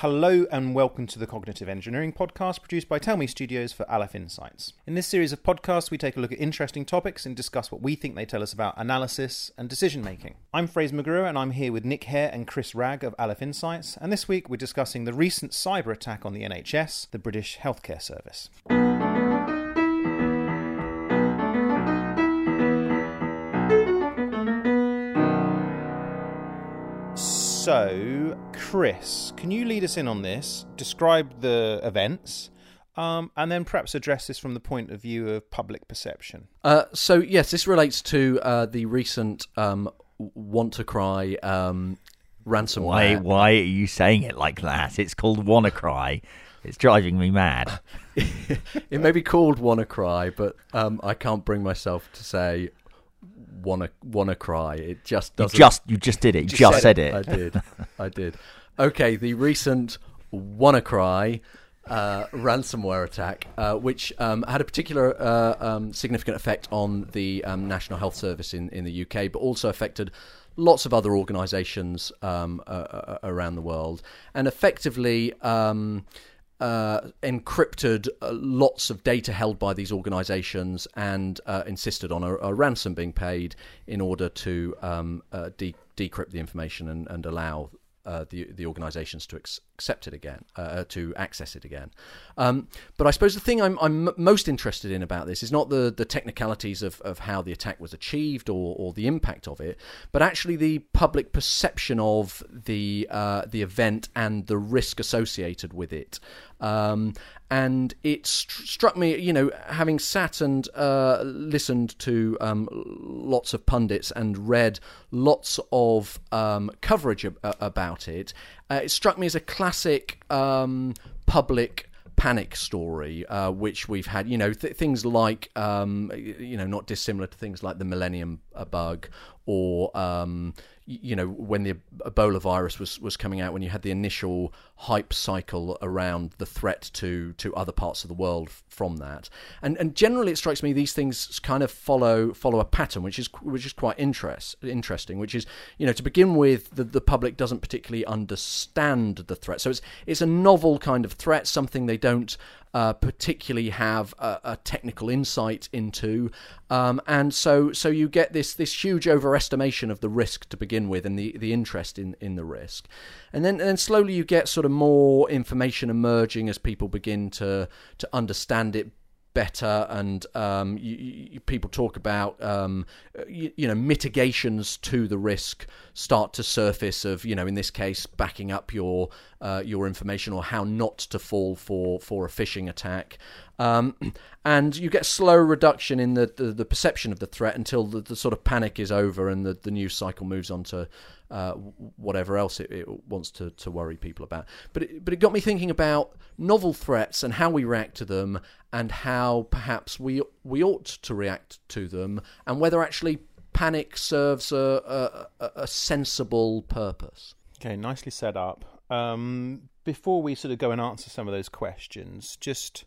Hello and welcome to the Cognitive Engineering Podcast produced by Tell Me Studios for Aleph Insights. In this series of podcasts, we take a look at interesting topics and discuss what we think they tell us about analysis and decision making. I'm Fraser McGrew and I'm here with Nick Hare and Chris Ragg of Aleph Insights, and this week we're discussing the recent cyber attack on the NHS, the British Healthcare Service. So, Chris, can you lead us in on this? Describe the events, um, and then perhaps address this from the point of view of public perception. Uh, so, yes, this relates to uh, the recent um, Want to Cry um, ransomware. Why, why are you saying it like that? It's called WannaCry. It's driving me mad. it may be called WannaCry, but um, I can't bring myself to say wanna wanna cry. It just doesn't. You just you just did it. You just, just said, it. it. I did. I did. Okay, the recent wanna cry. Uh, ransomware attack, uh, which um, had a particular uh, um, significant effect on the um, National Health Service in, in the UK, but also affected lots of other organisations um, around the world, and effectively um, uh, encrypted uh, lots of data held by these organizations and uh, insisted on a, a, ransom being paid in order to um, uh, de- decrypt the information and, and allow uh, the the organisations to ex- accept it again, to access it again. Um, but I suppose the thing I'm, I'm most interested in about this is not the, the technicalities of, of how the attack was achieved or, or the impact of it, but actually the public perception of the the event and the risk associated with it. Um, and it st- struck me, you know, having sat and uh, listened to um, lots of pundits and read lots of um, coverage ab- about it, uh, it struck me as a classic um, public panic story, uh, which we've had, you know, th- things like, um, you know, not dissimilar to things like the Millennium bug or, um, you know, when the Ebola virus was, was coming out, when you had the initial hype cycle around the threat to, to other parts of the world from that, and and generally it strikes me these things kind of follow follow a pattern, which is which is quite interest interesting. Which is, you know, to begin with, the the public doesn't particularly understand the threat, so it's it's a novel kind of threat, something they don't uh, particularly have a, a, technical insight into, um, and so so you get this this huge overestimation of the risk to begin with, and the, the interest in, in the risk, and then and then slowly you get sort of more information emerging as people begin to to understand it better and um, you, you, people talk about um, you, you, know mitigations to the risk start to surface of you know in this case backing up your uh, your information or how not to fall for for a phishing attack. Um, and you get slow reduction in the, the, the, perception of the threat until the, the sort of panic is over and the, the news cycle moves on to uh, whatever else it, it, wants to, to worry people about. But it, but it got me thinking about novel threats and how we react to them and how perhaps we we ought to react to them and whether actually panic serves a, a, a sensible purpose. Okay, nicely set up. Um, before we sort of go and answer some of those questions, just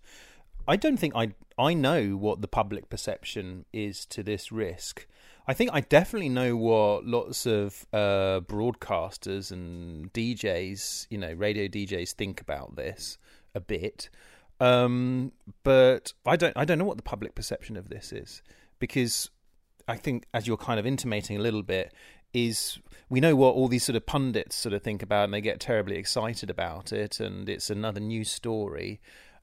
I don't think I I know what the public perception is to this risk. I think I definitely know what lots of uh, broadcasters and DJs, you know, radio DJs think about this a bit. Um, but I don't I don't know what the public perception of this is because I think as you're kind of intimating a little bit is we know what all these sort of pundits sort of think about and they get terribly excited about it and it's another news story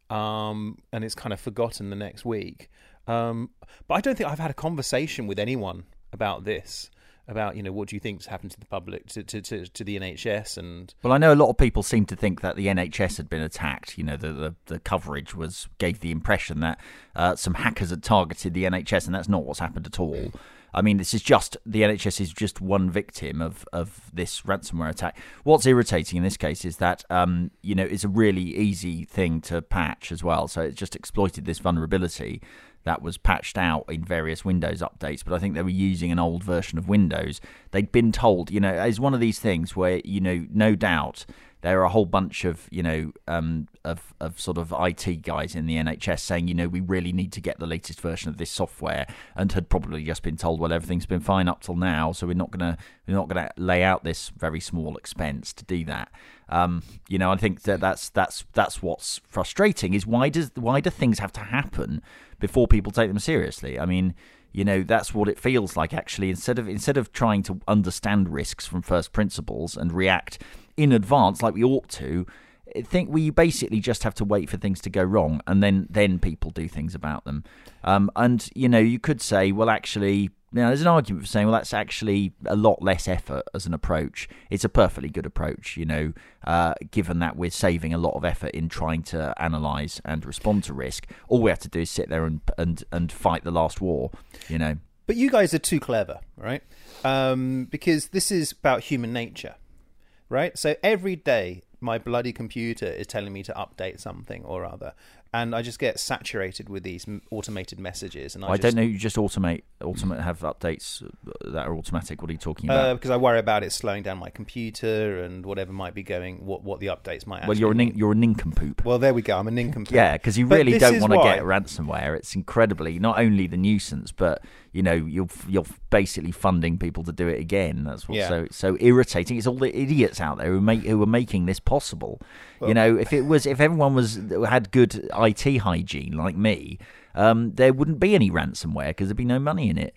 um, and it's kind of forgotten the next week. Um, but I don't think I've had a conversation with anyone about this. About you know what do you think's happened to the public to, to, to, to, the NHS and well I know a lot of people seem to think that the NHS had been attacked you know the the, the coverage was gave the impression that uh, some hackers had targeted the NHS and that's not what's happened at all I mean, this is just the NHS is just one victim of of this ransomware attack. What's irritating in this case is that um, you know it's a really easy thing to patch as well. So it just exploited this vulnerability that was patched out in various Windows updates, but I think they were using an old version of Windows. They'd been told, you know, it's one of these things where, you know, no doubt there are a whole bunch of you know um, of of sort of IT guys in the NHS saying you know we really need to get the latest version of this software, and had probably just been told well everything's been fine up till now, so we're not gonna we're not gonna lay out this very small expense to do that. Um, you know, I think that that's that's that's what's frustrating is why does why do things have to happen before people take them seriously? I mean, you know, that's what it feels like actually. Instead of instead of trying to understand risks from first principles and react in advance like we ought to, I think we basically just have to wait for things to go wrong and then then people do things about them. Um, and you know, you could say, well, actually, now, there's an argument for saying, well, that's actually a lot less effort as an approach. It's a perfectly good approach, you know, uh, given that we're saving a lot of effort in trying to analyse and respond to risk. All we have to do is sit there and and and fight the last war, you know. But you guys are too clever, right? Um, because this is about human nature, right? So every day, my bloody computer is telling me to update something or other, and I just get saturated with these automated messages. And I, I just, don't know. You just automate, automate have updates that are automatic. What are you talking Uh, about? because I worry about it slowing down my computer and whatever might be going, what what the updates might. well, you're a nin- you're a nincompoop. Well, there we go. I'm a nincompoop. Yeah, because you But really don't want to get ransomware. It's incredibly not only the nuisance, but you know you're you're basically funding people to do it again. That's what's Yeah. so so irritating. It's all the idiots out there who make who are making this possible. you know, if it was if everyone was had good IT hygiene like me, um, there wouldn't be any ransomware because there'd be no money in it.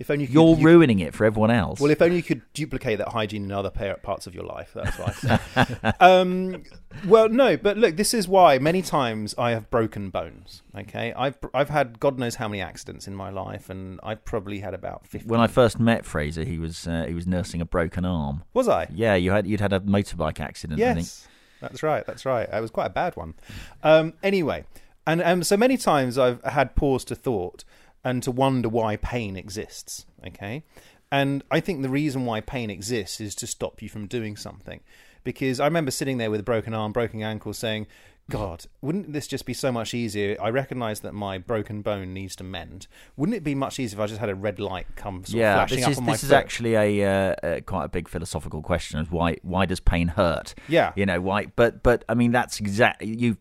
If only you you- ruining it for everyone else. Well, if only you could duplicate that hygiene in other parts of your life. That's right. um, well, no, but look, this is why many times I have broken bones. Okay, I've I've had God knows how many accidents in my life, and I've probably had about fifty. when I first met Fraser, he was uh, he was nursing a broken arm. was I? Yeah, you had you'd had a motorbike accident. I think. Yes, that's right. That's right. It was quite a bad one. Um, anyway, and um, so many times I've had pause to thought and to wonder why pain exists. Okay, and I think the reason why pain exists is to stop you from doing something. Because I remember sitting there with a broken arm, broken ankle, saying. God, wouldn't this just be so much easier? I recognise that my broken bone needs to mend. Wouldn't it be much easier if I just had a red light come sort of yeah, flashing this up is on my this is foot? actually a uh, uh, quite a big philosophical question: is why why does pain hurt? Yeah. you know why. But but I mean that's exactly you.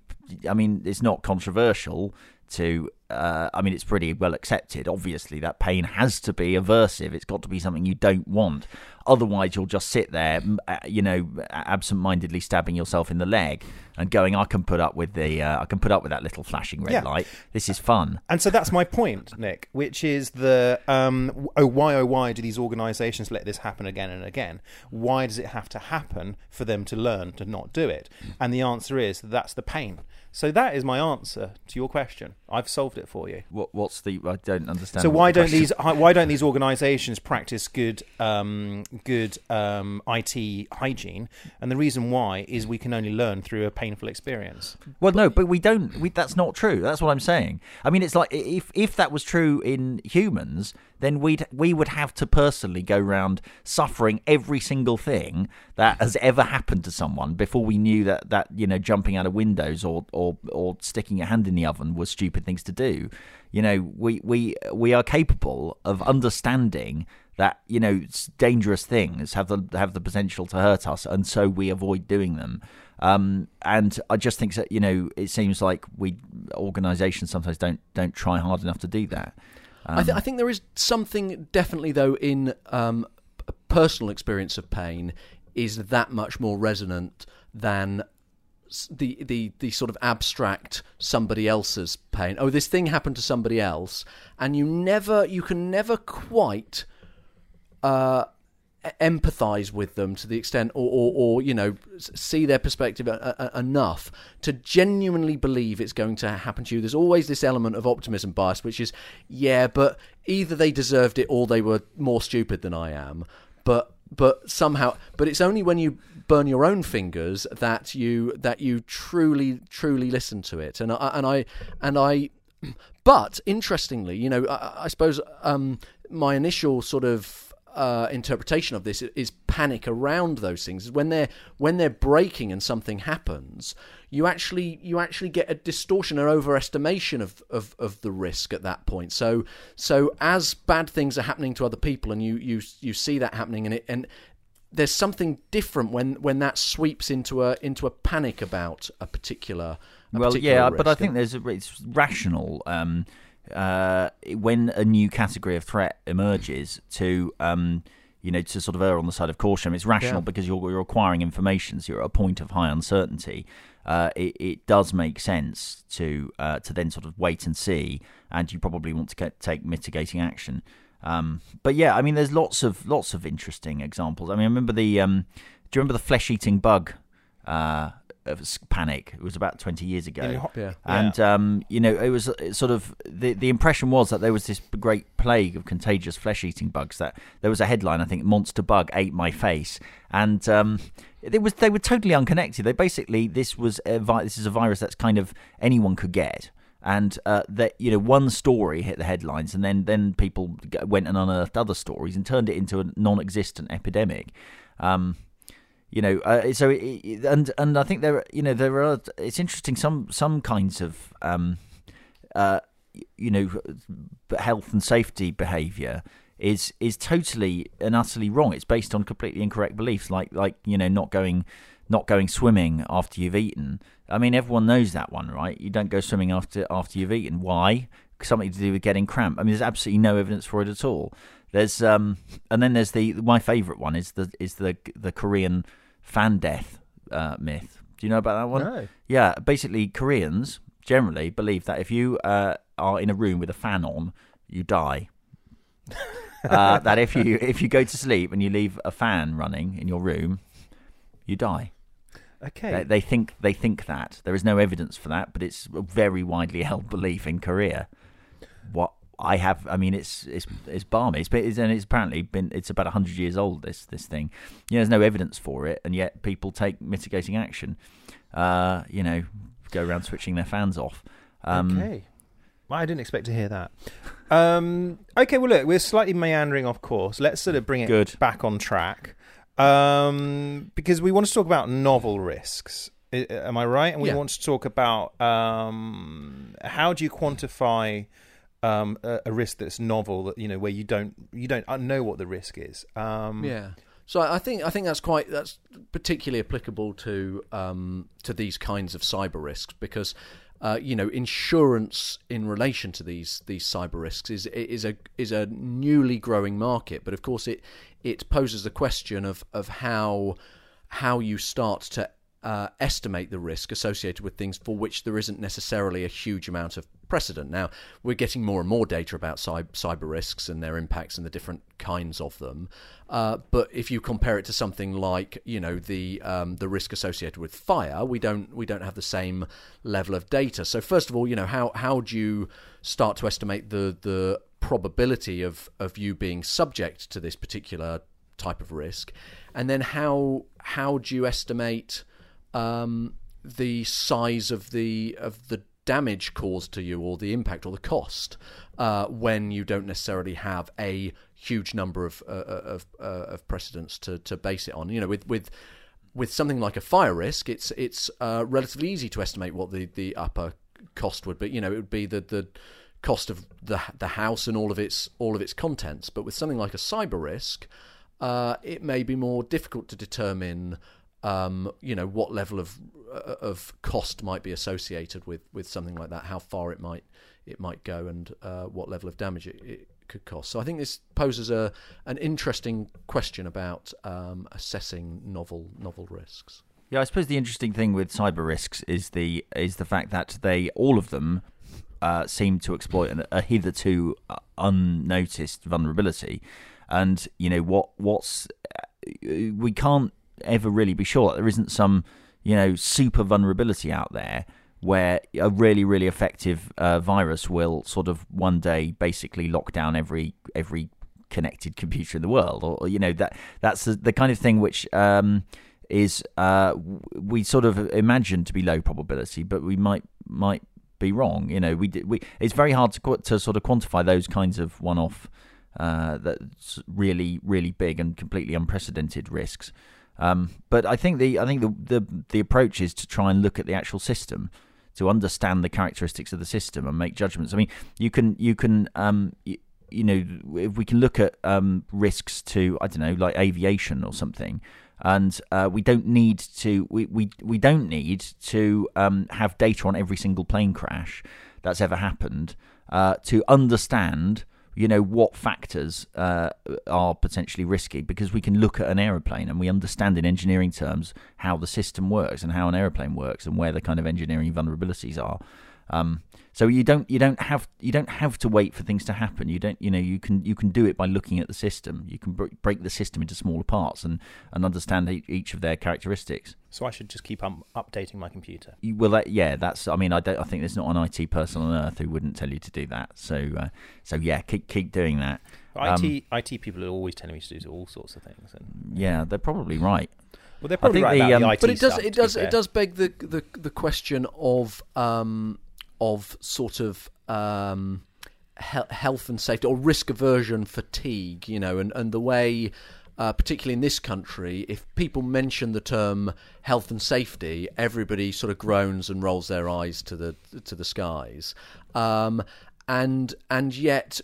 I mean it's not controversial to. Uh, I mean it's pretty well accepted. Obviously that pain has to be aversive. It's got to be something you don't want. Otherwise you'll just sit there, uh, you know, absent-mindedly stabbing yourself in the leg and going, "I can put up with the. Uh, I can put up with that little flashing red Yeah. light. This is fun." And so that's my point, Nick, which is the um, oh why oh why do these organisations let this happen again and again? Why does it have to happen for them to learn to not do it? And the answer is that's the pain. So that is my answer to your question. I've solved it for you. What what's the? I don't understand. So why don't question- these why don't these organisations practice good um, good um, IT hygiene? And the reason why is we can only learn through a painful experience. Well, no, but we don't. We, that's not true. That's what I'm saying. I mean, it's like if if that was true in humans, then we'd we would have to personally go around suffering every single thing that has ever happened to someone before we knew that that you know jumping out of windows or or or sticking your hand in the oven was stupid things to do. You know, we we we are capable of understanding that you know dangerous things have the have the potential to hurt us, and so we avoid doing them. Um, and I just think that you know it seems like we organisations sometimes don't don't try hard enough to do that. I, th- I think there is something definitely though in um, a personal experience of pain is that much more resonant than the the the sort of abstract somebody else's pain. Oh, this thing happened to somebody else, and you never you can never quite uh, empathize with them to the extent, or, or, or you know, see their perspective a, a, enough to genuinely believe it's going to happen to you. There's always this element of optimism bias, which is, yeah, but either they deserved it or they were more stupid than I am. But but somehow, but it's only when you burn your own fingers that you that you truly truly listen to it. And I and I and I but interestingly, you know, I, I suppose um, my initial sort of uh, interpretation of this is panic around those things. When they're when they're breaking and something happens, you actually you actually get a distortion or overestimation of, of, of the risk at that point. So so as bad things are happening to other people, and you you you see that happening, and it and there's something different when when that sweeps into a into a panic about a particular. A well, particular yeah, risk. but I think there's a, it's rational um, uh, when a new category of threat emerges to. Um, you know, to sort of err on the side of caution. It's rational Yeah. because you're, you're acquiring information, so you're at a point of high uncertainty. Uh, it, it does make sense to uh, to then sort of wait and see, and you probably want to get, take mitigating action. Um, but yeah, I mean, there's lots of lots of interesting examples. I mean, I remember the um, do you remember the flesh-eating bug uh, panic? It was about 20 years ago. Yeah. And um, you know, it was uh, sort of the the impression was that there was this great plague of contagious flesh-eating bugs. That there was a headline, I think, "Monster bug ate my face," and um, it was they were totally unconnected. They basically this was a vi- this is a virus that's kind of anyone could get. And uh, that you know, one story hit the headlines, and then then people went and unearthed other stories and turned it into a non-existent epidemic. Um, you know uh, so it, and and i think there you know there are it's interesting some some kinds of um uh you know health and safety behavior is is totally and utterly wrong. It's based on completely incorrect beliefs like like you know not going not going swimming after you've eaten. I mean everyone knows that one right? You don't go swimming after after you've eaten. Why? Something to do with getting cramp. I mean there's absolutely no evidence for it at all there's um and then there's the my favorite one is the is the the korean fan death uh, myth do you know about that one No. yeah, basically, Koreans generally believe that if you uh, are in a room with a fan on, you die. uh, that if you if you go to sleep and you leave a fan running in your room, you die. Okay. They, they think they think that there is no evidence for that, but it's a very widely held belief in Korea. What I have, I mean, it's it's it's balmy. It's, it's and it's apparently been it's about hundred years old. This this thing, you know, there's no evidence for it, and yet people take mitigating action. Uh, you know, go around switching their fans off. Um, okay. Well, I didn't expect to hear that. Um, okay, well, look, we're slightly meandering off course. Let's sort of bring it Good. back on track um, because we want to talk about novel risks. Am I right? And we Yeah. want to talk about um, how do you quantify um, a, a risk that's novel that you know where you don't you don't know what the risk is. Um, Yeah. So I think I think that's quite that's particularly applicable to um, to these kinds of cyber risks because uh, you know insurance in relation to these these cyber risks is is a is a newly growing market, but of course it it poses the question of of how how you start to uh, estimate the risk associated with things for which there isn't necessarily a huge amount of precedent. Now, we're getting more and more data about cyber risks and their impacts and the different kinds of them. Uh, but if you compare it to something like, you know, the um, the risk associated with fire, we don't we don't have the same level of data. So first of all, you know, how how do you start to estimate the the probability of of you being subject to this particular type of risk, and then how how do you estimate um, the size of the of the damage caused to you or the impact or the cost uh, when you don't necessarily have a huge number of uh, of uh, of precedents to, to base it on. You know, with with with something like a fire risk, it's it's uh, relatively easy to estimate what the, the upper cost would be. You know, it would be the the cost of the the house and all of its all of its contents. But with something like a cyber risk, uh, it may be more difficult to determine. Um, you know what level of uh, of cost might be associated with, with something like that, how far it might it might go, and uh, what level of damage it, it could cost. So I think this poses a an interesting question about um, assessing novel novel risks. Yeah, I suppose the interesting thing with cyber risks is the is the fact that they all of them uh, seem to exploit an, a hitherto uh, unnoticed vulnerability, and you know what what's uh, we can't ever really be sure that there isn't some you know super vulnerability out there where a really really effective uh, virus will sort of one day basically lock down every every connected computer in the world or, you know that that's the, the kind of thing which um, is uh, we sort of imagine to be low probability but we might might be wrong. You know we we it's very hard to to sort of quantify those kinds of one off uh, that's really really big and completely unprecedented risks um, but I think the I think the, the the approach is to try and look at the actual system, to understand the characteristics of the system and make judgments. I mean, you can you can um, y- you know, if we can look at um, risks to I don't know, like aviation or something, and uh, we don't need to we, we, we don't need to um, have data on every single plane crash that's ever happened uh, to understand you know what factors uh, are potentially risky because we can look at an aeroplane and we understand in engineering terms how the system works and how an aeroplane works and where the kind of engineering vulnerabilities are um, so you don't you don't have you don't have to wait for things to happen. You don't you know you can you can do it by looking at the system. You can break the system into smaller parts and and understand each of their characteristics. So I should just keep um, updating my computer. You, well, that, yeah, that's. I mean, I don't. I think there's not an IT person on earth who wouldn't tell you to do that. So, uh, so yeah, keep keep doing that. IT um, IT people are always telling me to do all sorts of things. And, yeah, they're probably right. Well, they're probably right the, about um, the IT But it does stuff, it does it does beg the the the question of um, of sort of um, he- health and safety or risk aversion fatigue, you know, and, and the way, uh, particularly in this country, if people mention the term health and safety, everybody sort of groans and rolls their eyes to the to the skies, um, and and yet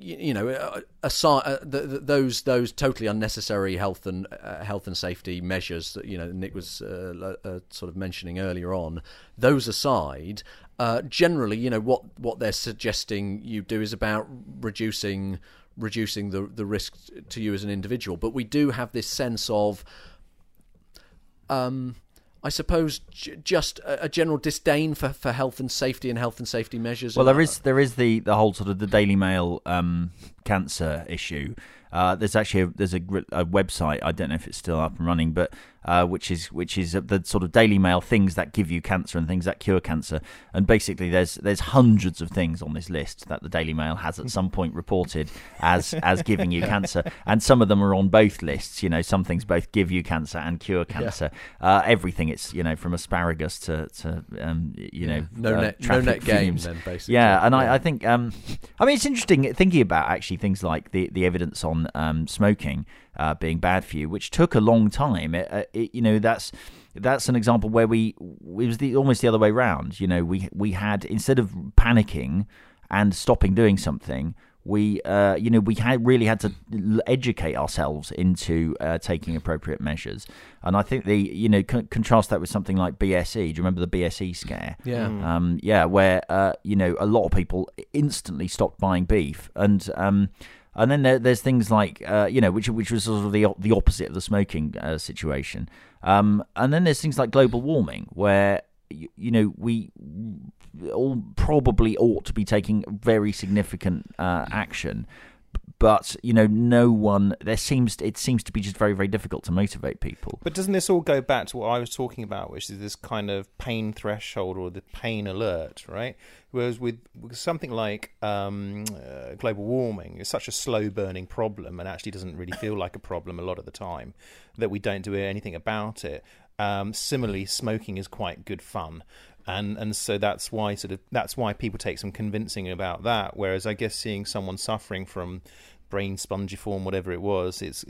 you know, uh, aside uh, the, the, those those totally unnecessary health and uh, health and safety measures that you know Nick was uh, uh sort of mentioning earlier on, those aside, uh, generally, you know what what they're suggesting you do is about reducing reducing the the risk to you as an individual. But we do have this sense of, um, I suppose, j- just a, a, general disdain for, for health and safety and health and safety measures. Well, there is there is the the whole sort of the Daily Mail um, cancer issue. Uh, there's actually a, there's a, a, website I don't know if it's still up and running, but uh, which is which is the sort of Daily Mail things that give you cancer and things that cure cancer. And basically, there's there's hundreds of things on this list that the Daily Mail has at some point reported as as giving you cancer, and some of them are on both lists. You know, some things both give you cancer and cure cancer. Yeah. Uh, everything it's you know from asparagus to to um, you know no uh, net no net games then basically. Yeah, and yeah. I, I think um, I mean it's interesting thinking about actually things like the the evidence on um, smoking uh, being bad for you, which took a long time. It, uh, it, you know, that's that's an example where we it was the, almost the other way around. You know, we we had instead of panicking and stopping doing something, we uh, you know we had really had to educate ourselves into uh, taking appropriate measures and i think the you know c- contrast that with something like bse do you remember the bse scare yeah mm. um, yeah where uh, you know a lot of people instantly stopped buying beef and um, and then there, there's things like uh, you know, which which was sort of the the opposite of the smoking uh, situation. Um, and then there's things like global warming, where you, you, know we all probably ought to be taking very significant uh, action, but you know, no one. There seems it seems to be just very very difficult to motivate people. But doesn't this all go back to what I was talking about, which is this kind of pain threshold or the pain alert, right? Whereas with, something like um, uh, global warming, it's such a slow burning problem and actually doesn't really feel like a problem a lot of the time that we don't do anything about it. Um, similarly, smoking is quite good fun. And and so that's why sort of that's why people take some convincing about that. Whereas I guess seeing someone suffering from brain spongiform, whatever it was, it's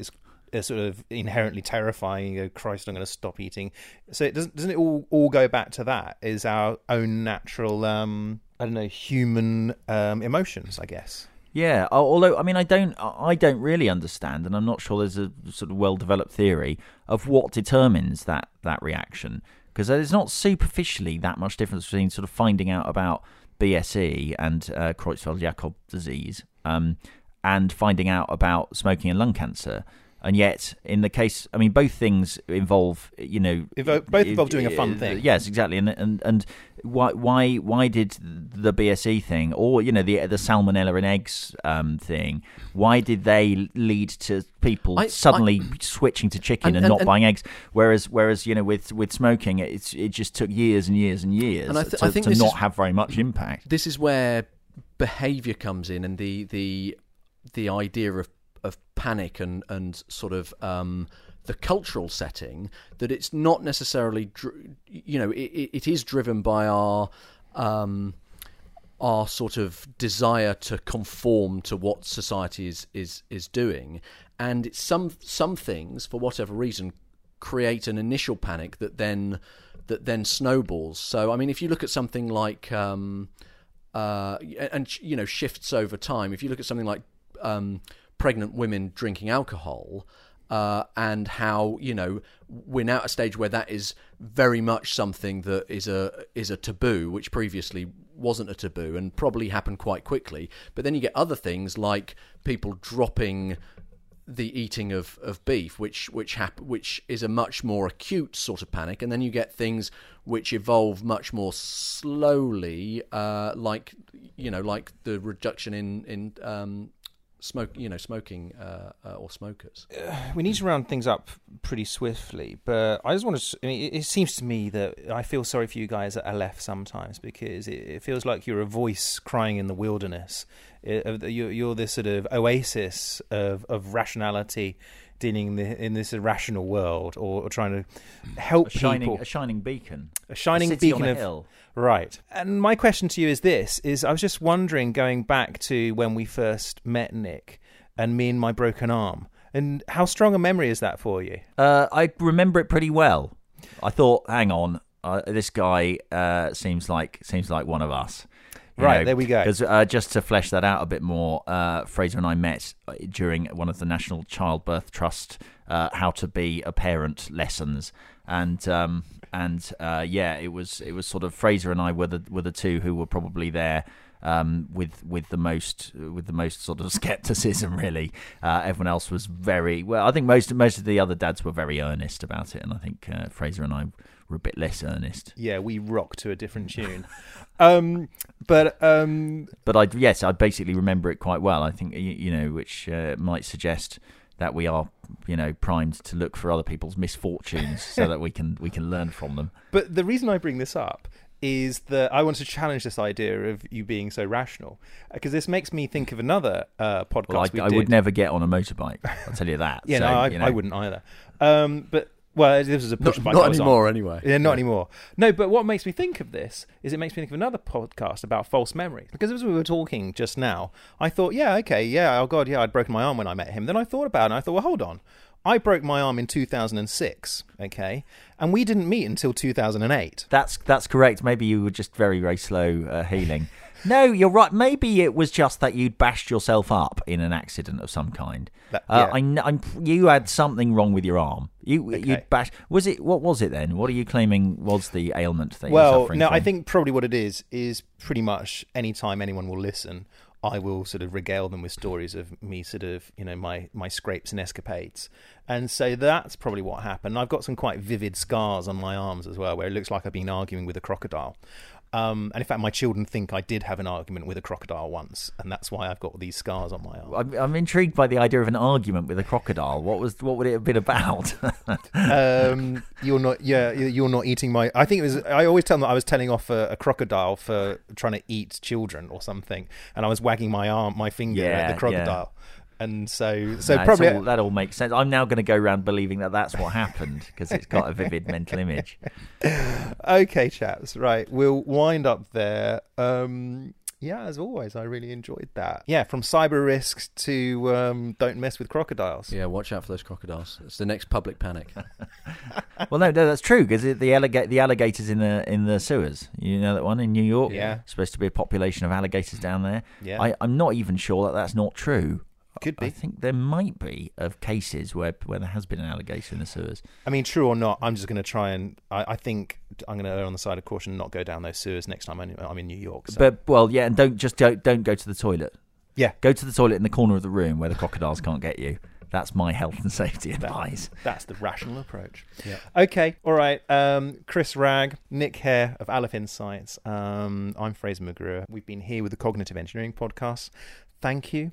it's sort of inherently terrifying. You go, Christ, I'm going to stop eating. So it doesn't doesn't it all all go back to that? Is our own natural um, I don't know human um, emotions, I guess. Yeah, although I mean, I don't, I don't really understand, and I'm not sure there's a sort of well-developed theory of what determines that that reaction, because there's not superficially that much difference between sort of finding out about BSE and uh, Creutzfeldt-Jakob disease, um, and finding out about smoking and lung cancer. And yet in the case i mean both things involve you know both involve doing a fun thing. yes exactly. And and and why why why did the bse thing or you know the the salmonella in eggs um, thing why did they lead to people I, suddenly I, switching to chicken and, and, and not and, buying eggs? Whereas whereas you know with with smoking it's it just took years and years and years and I, th- to, I think to not is, have very much impact. this is where behavior comes in and the the the idea of of panic and and sort of um, the cultural setting that it's not necessarily you know it, it is driven by our um, our sort of desire to conform to what society is is is doing and it's some some things for whatever reason create an initial panic that then that then snowballs so i mean if you look at something like um, uh, and you know shifts over time if you look at something like um, pregnant women drinking alcohol. Uh, and how you know we're now at a stage where that is very much something that is a is a taboo, which previously wasn't a taboo and probably happened quite quickly. But then you get other things like people dropping the eating of, of beef, which which hap- which is a much more acute sort of panic, and then you get things which evolve much more slowly, uh, like you know, like the reduction in in um, smoke, you know, smoking uh, uh, or smokers. we need to round things up pretty swiftly, but I just want to. I mean, it, seems to me that I feel sorry for you guys at Aleph sometimes because it, it feels like you're a voice crying in the wilderness. You're, you're this sort of oasis of, of rationality dealing in, the, in this irrational world, or, or trying to help a shining, people. A shining beacon. A shining a beacon of hill. Right. And my question to you is this is I was just wondering going back to when we first met Nick and me and my broken arm. And how strong a memory is that for you? Uh, I remember it pretty well. I thought, hang on, uh, this guy uh, seems like seems like one of us. Right, there we go. Because uh, just to flesh that out a bit more, uh, Fraser and I met during one of the National Childbirth Trust uh, "How to Be a Parent" lessons, and um, and uh, yeah, it was it was sort of Fraser and I were the were the two who were probably there um, with with the most with the most sort of skepticism. Really, uh, everyone else was very well. I think most most of the other dads were very earnest about it, and I think uh, Fraser and I were a bit less earnest. Yeah, we rock to a different tune. um, but um, But I yes, I basically remember it quite well. I think you, you know, which uh, might suggest that we are you know primed to look for other people's misfortunes so that we can we can learn from them. but the reason I bring this up is that I want to challenge this idea of you being so rational because this makes me think of another uh, podcast Well, we I, I would never get on a motorbike. I'll tell you that. Yeah, So, no, I, you know. I wouldn't either. Um, but well, this was a push Not, bike. not was on. anymore, anyway. Yeah, not anymore. No, but what makes me think of this is it makes me think of another podcast about false memory. Because as we were talking just now, I thought, yeah, okay, yeah, oh god, yeah, I'd broken my arm when I met him. Then I thought about it and I thought, well, hold on. I broke my arm in 2006, okay? And we didn't meet until 2008. That's that's correct. Maybe you were just very very slow uh, healing. No, you're right. Maybe it was just that you'd bashed yourself up in an accident of some kind. That- uh, yeah. I I'm, you had something wrong with your arm. You Okay. you'd bash. Was it what was it then? What are you claiming was the ailment that you're Well, no, from? I think probably what it is is pretty much any time anyone will listen, I will sort of regale them with stories of me sort of, you know, my my scrapes and escapades. And so that's probably what happened. I've got some quite vivid scars on my arms as well, where it looks like I've been arguing with a crocodile. Um, and in fact, my children think I did have an argument with a crocodile once, and that's why I've got these scars on my arm. I'm, I'm intrigued by the idea of an argument with a crocodile. What was what would it have been about? um, you're not, yeah, you're not eating my. I think it was. I always tell them that I was telling off a, a crocodile for trying to eat children or something, and I was wagging my arm, my finger Yeah, at the yeah. Crocodile, and so, so No, probably. all- that all makes sense. I'm now going to go around believing that that's what happened because it's got a vivid mental image. okay, chaps. Right, we'll wind up there. Um, yeah, as always, I really enjoyed that. Yeah, from cyber risks to um, don't mess with crocodiles. Yeah, watch out for those crocodiles. It's the next public panic. Well, no, no, that's true because the alliga- the alligators in the in the sewers. You know that one in New York. Yeah. supposed to be a population of alligators down there. Yeah. I, I'm not even sure that that's not true. Could be. I think there might be of cases where where there has been an alligator in the sewers. I mean, true or not, I'm just going to try and. I, I think I'm going to err on the side of caution, and not go down those sewers next time I'm, I'm in New York. So. But well, yeah, and don't just don't don't go to the toilet. Yeah. go to the toilet in the corner of the room where the crocodiles can't get you. That's my health and safety advice. That's the rational approach. Yeah. Okay. All right. Um, Chris Ragg, Nick Hare of Aleph Insights. Um, I'm Fraser McGrew. We've been here with the Cognitive Engineering Podcast. Thank you.